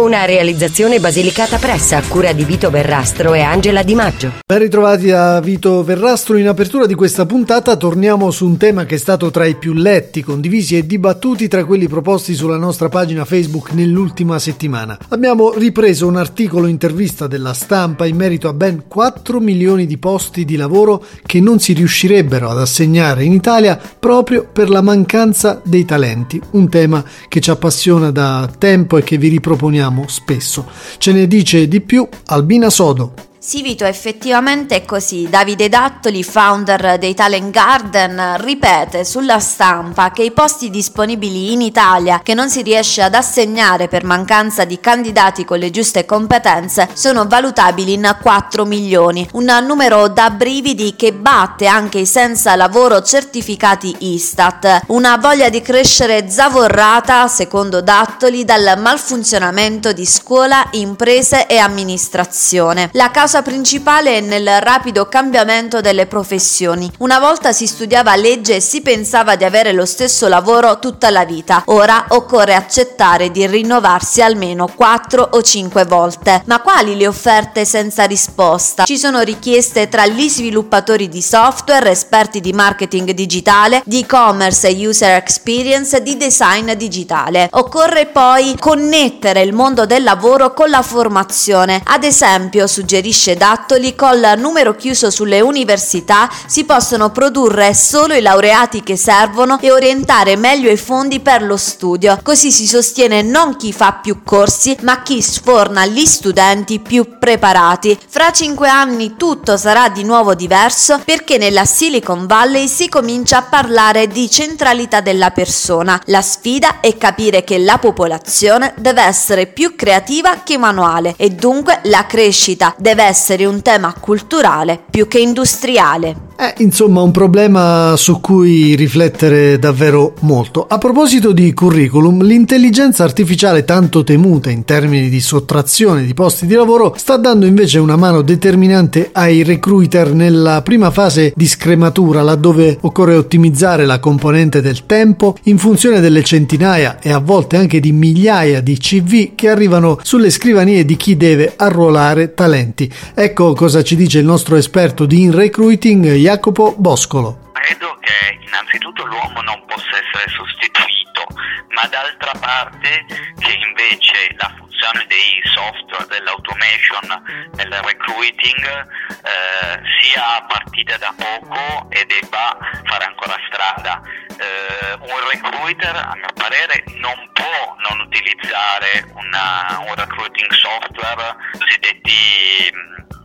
Una realizzazione Basilicata Pressa a cura di Vito Verrastro e Angela Di Maggio. Ben ritrovati a Vito Verrastro. In apertura di questa puntata torniamo su un tema che è stato tra i più letti, condivisi e dibattuti tra quelli proposti sulla nostra pagina Facebook nell'ultima settimana. Abbiamo ripreso un articolo intervista della stampa in merito a ben 4 milioni di posti di lavoro che non si riuscirebbero ad assegnare in Italia proprio per la mancanza dei talenti, un tema che ci appassiona da tempo e che vi riproponiamo spesso. Ce ne dice di più Albina Sodo. Sì Vito, effettivamente è così. Davide Dattoli, founder dei Talent Garden, ripete sulla stampa che i posti disponibili in Italia che non si riesce ad assegnare per mancanza di candidati con le giuste competenze sono valutabili in 4 milioni, un numero da brividi che batte anche i senza lavoro certificati Istat, una voglia di crescere zavorrata, secondo Dattoli, dal malfunzionamento di scuola, imprese e amministrazione. La causa causa principale è nel rapido cambiamento delle professioni. Una volta si studiava legge e si pensava di avere lo stesso lavoro tutta la vita. Ora occorre accettare di rinnovarsi almeno 4 o 5 volte. Ma quali le offerte senza risposta? Ci sono richieste tra gli sviluppatori di software, esperti di marketing digitale, di e-commerce e user experience, di design digitale. Occorre poi connettere il mondo del lavoro con la formazione. Ad esempio, suggerisce suggerisce Dattoli, col numero chiuso sulle università si possono produrre solo i laureati che servono e orientare meglio i fondi per lo studio. Così si sostiene non chi fa più corsi, ma chi sforna gli studenti più preparati. Fra cinque anni tutto sarà di nuovo diverso perché nella Silicon Valley si comincia a parlare di centralità della persona. La sfida è capire che la popolazione deve essere più creativa che manuale e dunque la crescita deve essere un tema culturale più che industriale. È insomma un problema su cui riflettere davvero molto. A proposito di curriculum, l'intelligenza artificiale tanto temuta in termini di sottrazione di posti di lavoro sta dando invece una mano determinante ai recruiter nella prima fase di scrematura, laddove occorre ottimizzare la componente del tempo in funzione delle centinaia e a volte anche di migliaia di CV che arrivano sulle scrivanie di chi deve arruolare talenti. Ecco cosa ci dice il nostro esperto di in recruiting Jacopo Boscolo. Credo che innanzitutto l'uomo non possa essere sostituito, ma d'altra parte che invece la funzione dei software, dell'automation, del recruiting eh, sia partita da poco e debba fare ancora strada. Eh, un recruiter, a mio parere, non può non utilizzare una, un recruiting software, cosiddetti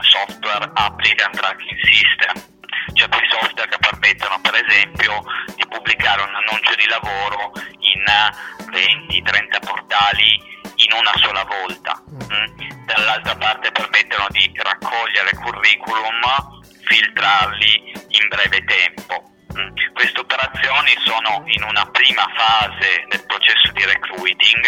software applicant tracking system quei software che permettono per esempio di pubblicare un annuncio di lavoro in 20-30 portali in una sola volta. Mm. Dall'altra parte permettono di raccogliere curriculum, filtrarli in breve tempo. Mm. Queste operazioni sono in una prima fase del processo di recruiting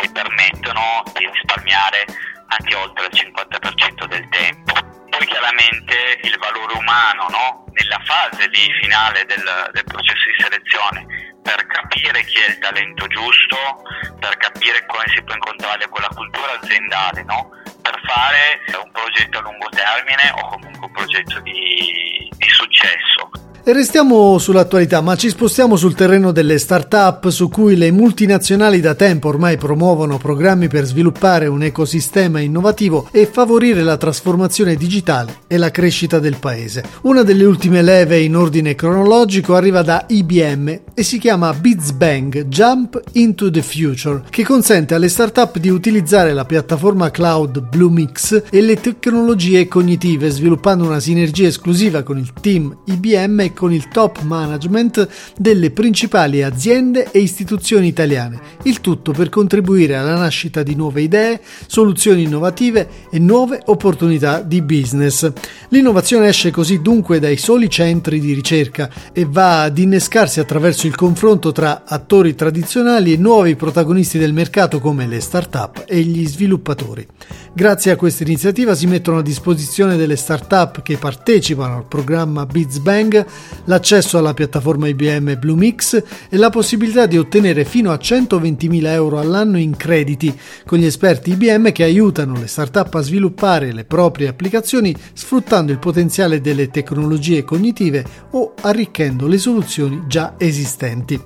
e permettono di risparmiare anche oltre il 50% del tempo. Poi chiaramente il valore umano no? nella fase lì finale del, del processo di selezione per capire chi è il talento giusto, per capire come si può incontrare con la cultura aziendale, no? per fare un progetto a lungo termine o comunque un progetto di, di successo. E restiamo sull'attualità, ma ci spostiamo sul terreno delle start-up su cui le multinazionali da tempo ormai promuovono programmi per sviluppare un ecosistema innovativo e favorire la trasformazione digitale e la crescita del paese. Una delle ultime leve in ordine cronologico arriva da IBM e si chiama BizBang Jump into the Future, che consente alle start-up di utilizzare la piattaforma cloud Bluemix e le tecnologie cognitive, sviluppando una sinergia esclusiva con il team IBM con il top management delle principali aziende e istituzioni italiane, il tutto per contribuire alla nascita di nuove idee, soluzioni innovative e nuove opportunità di business. L'innovazione esce così dunque dai soli centri di ricerca e va ad innescarsi attraverso il confronto tra attori tradizionali e nuovi protagonisti del mercato come le start-up e gli sviluppatori. Grazie a questa iniziativa si mettono a disposizione delle start-up che partecipano al programma BizBang l'accesso alla piattaforma IBM Bluemix e la possibilità di ottenere fino a 120.000 euro all'anno in crediti con gli esperti IBM che aiutano le start-up a sviluppare le proprie applicazioni sfruttando il potenziale delle tecnologie cognitive o arricchendo le soluzioni già esistenti.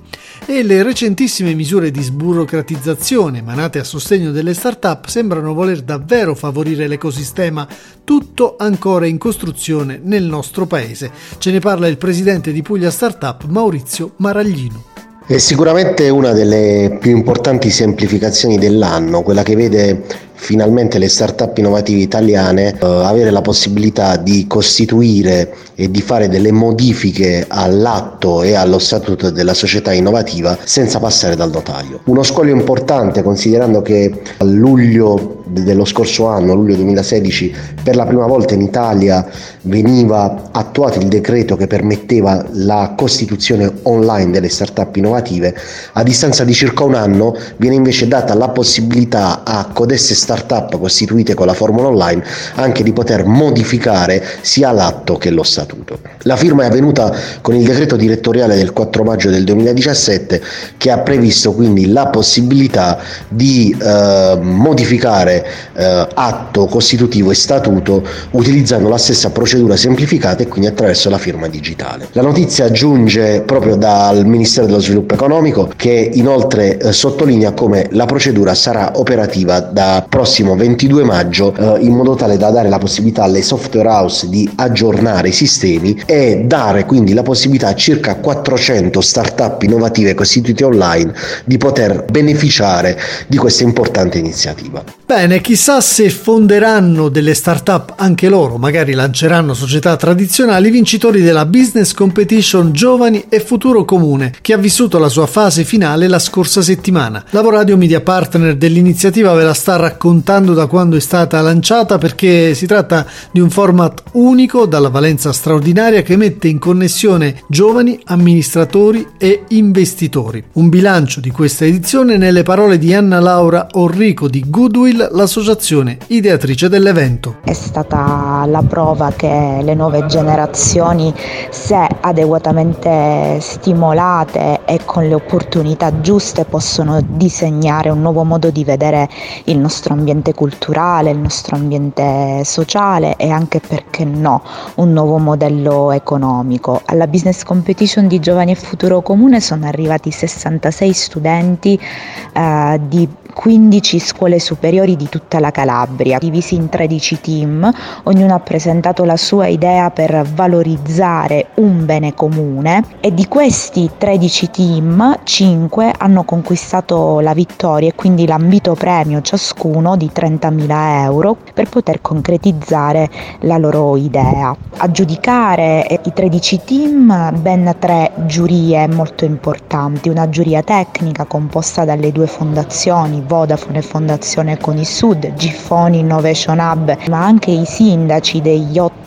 E le recentissime misure di sburocratizzazione emanate a sostegno delle start-up sembrano voler davvero davvero favorire l'ecosistema, tutto ancora in costruzione nel nostro paese. Ce ne parla il presidente di Puglia Startup Maurizio Maraglino. È sicuramente una delle più importanti semplificazioni dell'anno, quella che vede finalmente le start-up innovative italiane eh, avere la possibilità di costituire e di fare delle modifiche all'atto e allo statuto della società innovativa senza passare dal notaio. Uno scoglio importante considerando che a luglio dello scorso anno, luglio 2016, per la prima volta in Italia veniva attuato il decreto che permetteva la costituzione online delle start-up innovative, a distanza di circa un anno viene invece data la possibilità a codeste start-up costituite con la formula online anche di poter modificare sia l'atto che lo statuto. La firma è avvenuta con il decreto direttoriale del 4 maggio del 2017 che ha previsto quindi la possibilità di eh, modificare eh, atto costitutivo e statuto utilizzando la stessa procedura semplificata e quindi attraverso la firma digitale. La notizia giunge proprio dal Ministero dello Sviluppo Economico che inoltre eh, sottolinea come la procedura sarà operativa da prossimo 22 maggio eh, in modo tale da dare la possibilità alle software house di aggiornare i sistemi e dare quindi la possibilità a circa 400 start-up innovative costituite online di poter beneficiare di questa importante iniziativa. Bene, chissà se fonderanno delle start-up anche loro, magari lanceranno società tradizionali vincitori della Business Competition Giovani e Futuro Comune, che ha vissuto la sua fase finale la scorsa settimana. Lavoradio Media Partner dell'iniziativa ve la sta raccontando da quando è stata lanciata perché si tratta di un format unico dalla valenza straordinaria che mette in connessione giovani, amministratori e investitori. Un bilancio di questa edizione nelle parole di Anna Laura Orrico di Goodwill Will, l'associazione ideatrice dell'evento. È stata la prova che le nuove generazioni, se adeguatamente stimolate e con le opportunità giuste, possono disegnare un nuovo modo di vedere il nostro ambiente culturale, il nostro ambiente sociale e anche, perché no, un nuovo modello economico. Alla Business Competition di Giovani e Futuro Comune sono arrivati 66 studenti eh, di 15 scuole superiori di tutta la Calabria, divisi in 13 team, ognuno ha presentato la sua idea per valorizzare un bene comune e di questi 13 team 5 hanno conquistato la vittoria e quindi l'ambito premio ciascuno di 30.000 euro per poter concretizzare la loro idea. A giudicare i 13 team ben tre giurie molto importanti, una giuria tecnica composta dalle due fondazioni Vodafone Fondazione Conisud, Giffoni Innovation Hub, ma anche i sindaci degli otto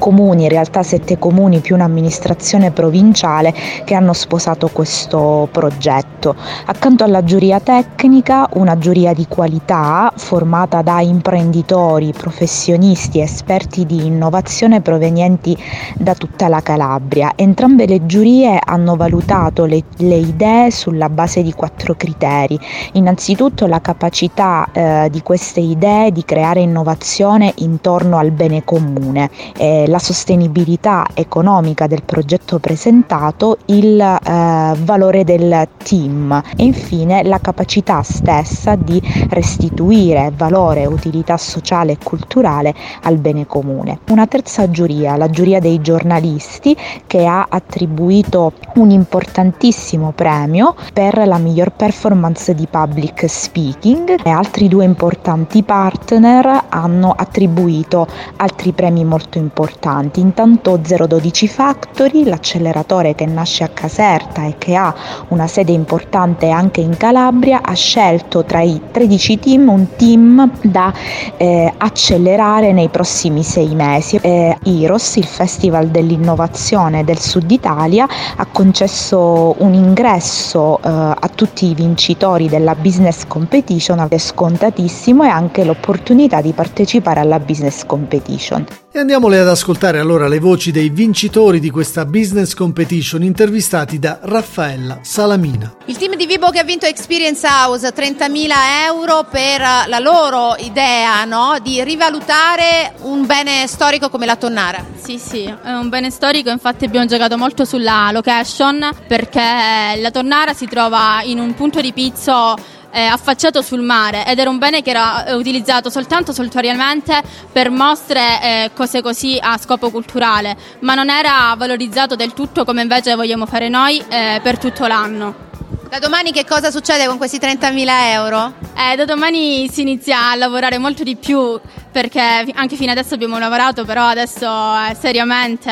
comuni, in realtà sette comuni più un'amministrazione provinciale che hanno sposato questo progetto. Accanto alla giuria tecnica, una giuria di qualità formata da imprenditori, professionisti, esperti di innovazione provenienti da tutta la Calabria. Entrambe le giurie hanno valutato le, le idee sulla base di quattro criteri. Innanzitutto la capacità eh, di queste idee di creare innovazione intorno al bene comune. Eh, la sostenibilità economica del progetto presentato, il eh, valore del team e infine la capacità stessa di restituire valore, utilità sociale e culturale al bene comune. Una terza giuria, la giuria dei giornalisti, che ha attribuito un importantissimo premio per la miglior performance di public speaking e altri due importanti partner hanno attribuito altri premi molto importanti importanti. Intanto 012 Factory, l'acceleratore che nasce a Caserta e che ha una sede importante anche in Calabria, ha scelto tra i 13 team un team da eh, accelerare nei prossimi sei mesi. Eh, IROS, il Festival dell'Innovazione del Sud Italia, ha concesso un ingresso eh, a tutti i vincitori della Business Competition, è scontatissimo e anche l'opportunità di partecipare alla Business Competition. E andiamole ad ascoltare allora le voci dei vincitori di questa business competition intervistati da Raffaella Salamina. Il team di Vibo che ha vinto Experience House 30.000 euro per la loro idea no? di rivalutare un bene storico come la Tonnara. Sì, sì, è un bene storico, infatti abbiamo giocato molto sulla location perché la Tonnara si trova in un punto di pizzo eh, affacciato sul mare ed era un bene che era eh, utilizzato soltanto solitariamente per mostre eh, cose così a scopo culturale, ma non era valorizzato del tutto come invece vogliamo fare noi eh, per tutto l'anno. Da domani che cosa succede con questi 30.000 euro? Eh, da domani si inizia a lavorare molto di più perché anche fino adesso abbiamo lavorato, però adesso seriamente,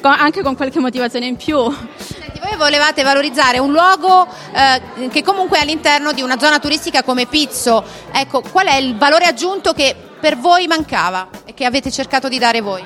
anche con qualche motivazione in più. Voi volevate valorizzare un luogo eh, che comunque è all'interno di una zona turistica come Pizzo. Ecco, qual è il valore aggiunto che per voi mancava e che avete cercato di dare voi?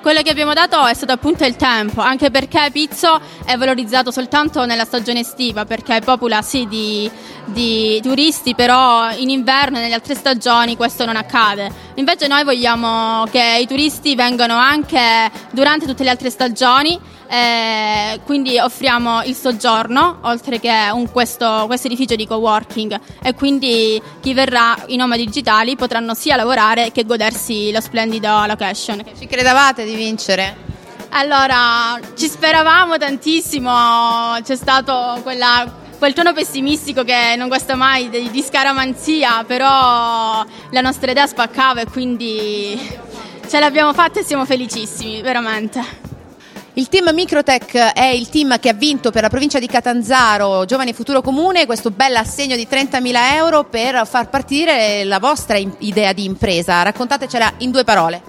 Quello che abbiamo dato è stato appunto il tempo, anche perché Pizzo è valorizzato soltanto nella stagione estiva, perché popula sì di, di turisti, però in inverno e nelle altre stagioni questo non accade. Invece noi vogliamo che i turisti vengano anche durante tutte le altre stagioni eh, quindi offriamo il soggiorno oltre che un, questo, questo, edificio di coworking e quindi chi verrà i nomadi digitali potranno sia lavorare che godersi lo splendido location. Ci credevate di vincere? Allora, ci speravamo tantissimo, c'è stato quella quel tono pessimistico che non guasta mai di, di, scaramanzia, però la nostra idea spaccava e quindi ce l'abbiamo fatta e siamo felicissimi, veramente. Il team Microtech è il team che ha vinto per la provincia di Catanzaro Giovani Futuro Comune questo bel assegno di 30.000 euro per far partire la vostra idea di impresa. Raccontatecela in due parole.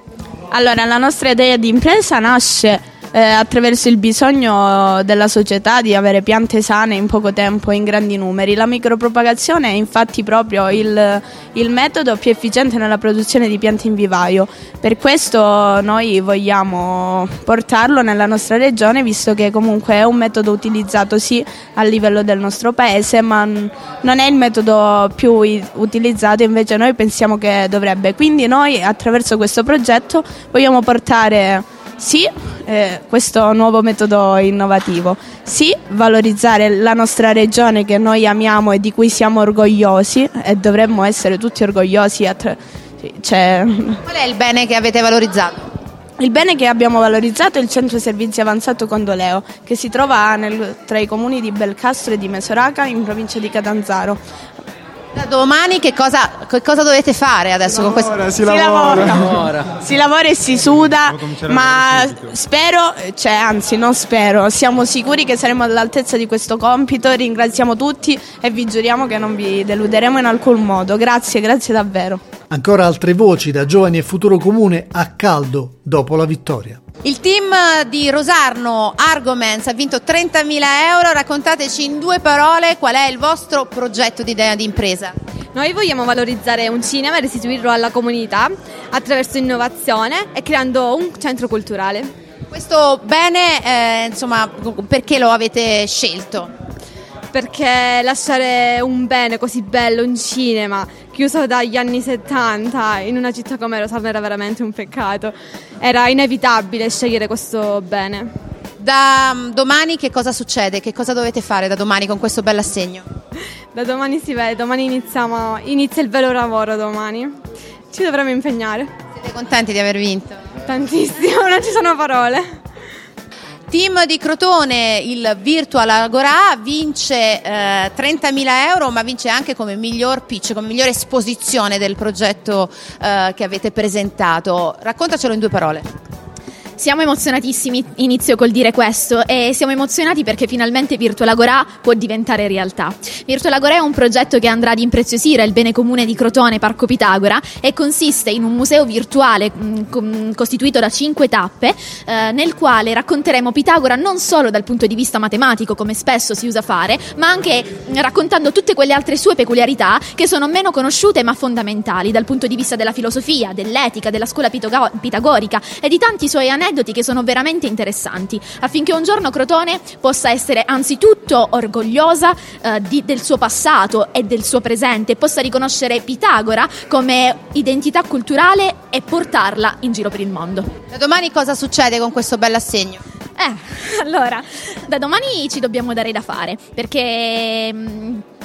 Allora, la nostra idea di impresa nasce eh, attraverso il bisogno della società di avere piante sane in poco tempo e in grandi numeri. La micropropagazione è infatti proprio il, il metodo più efficiente nella produzione di piante in vivaio. Per questo noi vogliamo portarlo nella nostra regione, visto che comunque è un metodo utilizzato sì a livello del nostro paese, ma non è il metodo più utilizzato, invece noi pensiamo che dovrebbe. Quindi noi attraverso questo progetto vogliamo portare sì, eh, questo nuovo metodo innovativo. Sì, valorizzare la nostra regione che noi amiamo e di cui siamo orgogliosi e dovremmo essere tutti orgogliosi. Cioè... Qual è il bene che avete valorizzato? Il bene che abbiamo valorizzato è il centro servizi avanzato Condoleo, che si trova nel, tra i comuni di Belcastro e di Mesoraca in provincia di Catanzaro. Da domani che cosa, che cosa, dovete fare adesso si con questo? Si, si lavora, lavora. Si lavora e si suda, ma spero, cioè anzi non spero, siamo sicuri che saremo all'altezza di questo compito, ringraziamo tutti e vi giuriamo che non vi deluderemo in alcun modo. Grazie, grazie davvero. Ancora altre voci da Giovani e Futuro Comune a caldo dopo la vittoria. Il team di Rosarno Argoments ha vinto 30.000 euro. Raccontateci in due parole qual è il vostro progetto di idea di impresa. Noi vogliamo valorizzare un cinema e restituirlo alla comunità attraverso innovazione e creando un centro culturale. Questo bene, eh, insomma, perché lo avete scelto? perché lasciare un bene così bello, un cinema chiuso dagli anni 70 in una città come Rosarno era veramente un peccato. Era inevitabile scegliere questo bene. Da mm, domani che cosa succede? Che cosa dovete fare da domani con questo bel assegno? Da domani si vede, domani iniziamo, inizia il vero lavoro domani. Ci dovremo impegnare. Siete contenti di aver vinto? Tantissimo, non ci sono parole. Team di Crotone, il Virtual Agora, vince eh, 30.000 euro, ma vince anche come miglior pitch, come migliore esposizione del progetto eh, che avete presentato. Raccontacelo in due parole. Siamo emozionatissimi, inizio col dire questo, e siamo emozionati perché finalmente Virtual Agora può diventare realtà. Virtual Agora è un progetto che andrà ad impreziosire il bene comune di Crotone Parco Pitagora e consiste in un museo virtuale com- costituito da cinque tappe eh, nel quale racconteremo Pitagora non solo dal punto di vista matematico come spesso si usa fare, ma anche raccontando tutte quelle altre sue peculiarità che sono meno conosciute ma fondamentali dal punto di vista della filosofia, dell'etica, della scuola pitago- pitagorica e di tanti suoi aneddoti che sono veramente interessanti, affinché un giorno Crotone possa essere anzitutto orgogliosa eh, di, del suo passato e del suo presente, possa riconoscere Pitagora come identità culturale e portarla in giro per il mondo. Da domani cosa succede con questo bell'assegno? Eh, allora, da domani ci dobbiamo dare da fare, perché...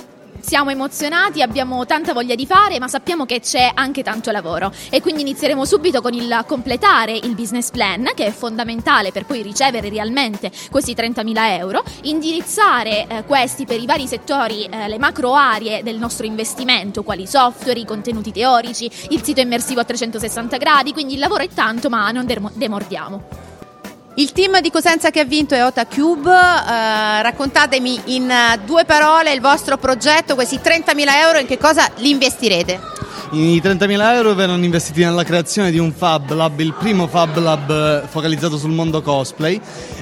Siamo emozionati, abbiamo tanta voglia di fare, ma sappiamo che c'è anche tanto lavoro e quindi inizieremo subito con il completare il business plan, che è fondamentale per poi ricevere realmente questi 30.000 euro, indirizzare eh, questi per i vari settori, eh, le macro aree del nostro investimento, quali software, i contenuti teorici, il sito immersivo a 360 gradi, quindi il lavoro è tanto, ma non demordiamo. Il team di Cosenza che ha vinto è Ota Cube, eh, raccontatemi in due parole il vostro progetto, questi 30.000 euro, in che cosa li investirete? I 30.000 euro verranno investiti nella creazione di un Fab Lab, il primo Fab Lab eh, focalizzato sul mondo cosplay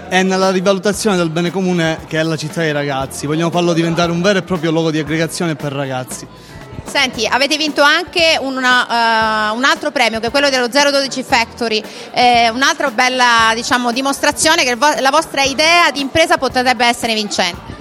e nella rivalutazione del bene comune che è la città dei ragazzi. Vogliamo farlo diventare un vero e proprio luogo di aggregazione per ragazzi. Senti, avete vinto anche una, uh, un altro premio che è quello dello 012 Factory, eh, un'altra bella diciamo, dimostrazione che vo- la vostra idea di impresa potrebbe essere vincente.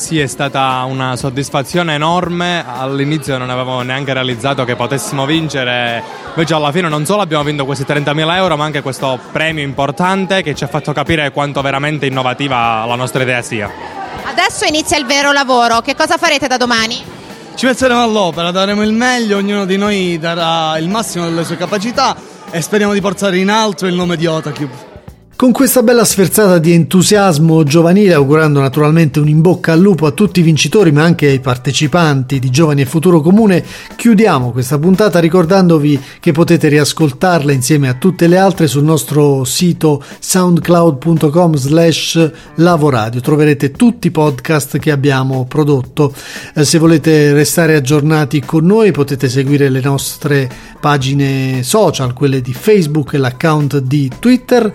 Sì, è stata una soddisfazione enorme. All'inizio non avevamo neanche realizzato che potessimo vincere. Invece, alla fine, non solo abbiamo vinto questi 30.000 euro, ma anche questo premio importante che ci ha fatto capire quanto veramente innovativa la nostra idea sia. Adesso inizia il vero lavoro. Che cosa farete da domani? Ci metteremo all'opera, daremo il meglio, ognuno di noi darà il massimo delle sue capacità e speriamo di portare in alto il nome di Otacube. Con questa bella sferzata di entusiasmo giovanile, augurando naturalmente un in bocca al lupo a tutti i vincitori, ma anche ai partecipanti di Giovani e Futuro Comune, chiudiamo questa puntata ricordandovi che potete riascoltarla insieme a tutte le altre sul nostro sito soundcloud.com slash lavoradio. Troverete tutti i podcast che abbiamo prodotto. Eh, se volete restare aggiornati con noi potete seguire le nostre pagine social, quelle di Facebook e l'account di Twitter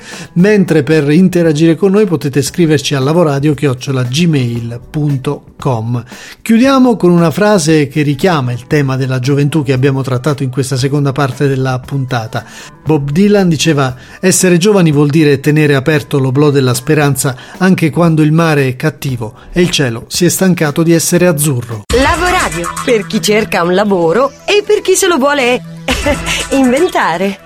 mentre per interagire con noi potete scriverci a lavoradio-gmail.com. Chiudiamo con una frase che richiama il tema della gioventù che abbiamo trattato in questa seconda parte della puntata. Bob Dylan diceva essere giovani vuol dire tenere aperto l'oblò della speranza anche quando il mare è cattivo e il cielo si è stancato di essere azzurro. Lavoradio per chi cerca un lavoro e per chi se lo vuole inventare.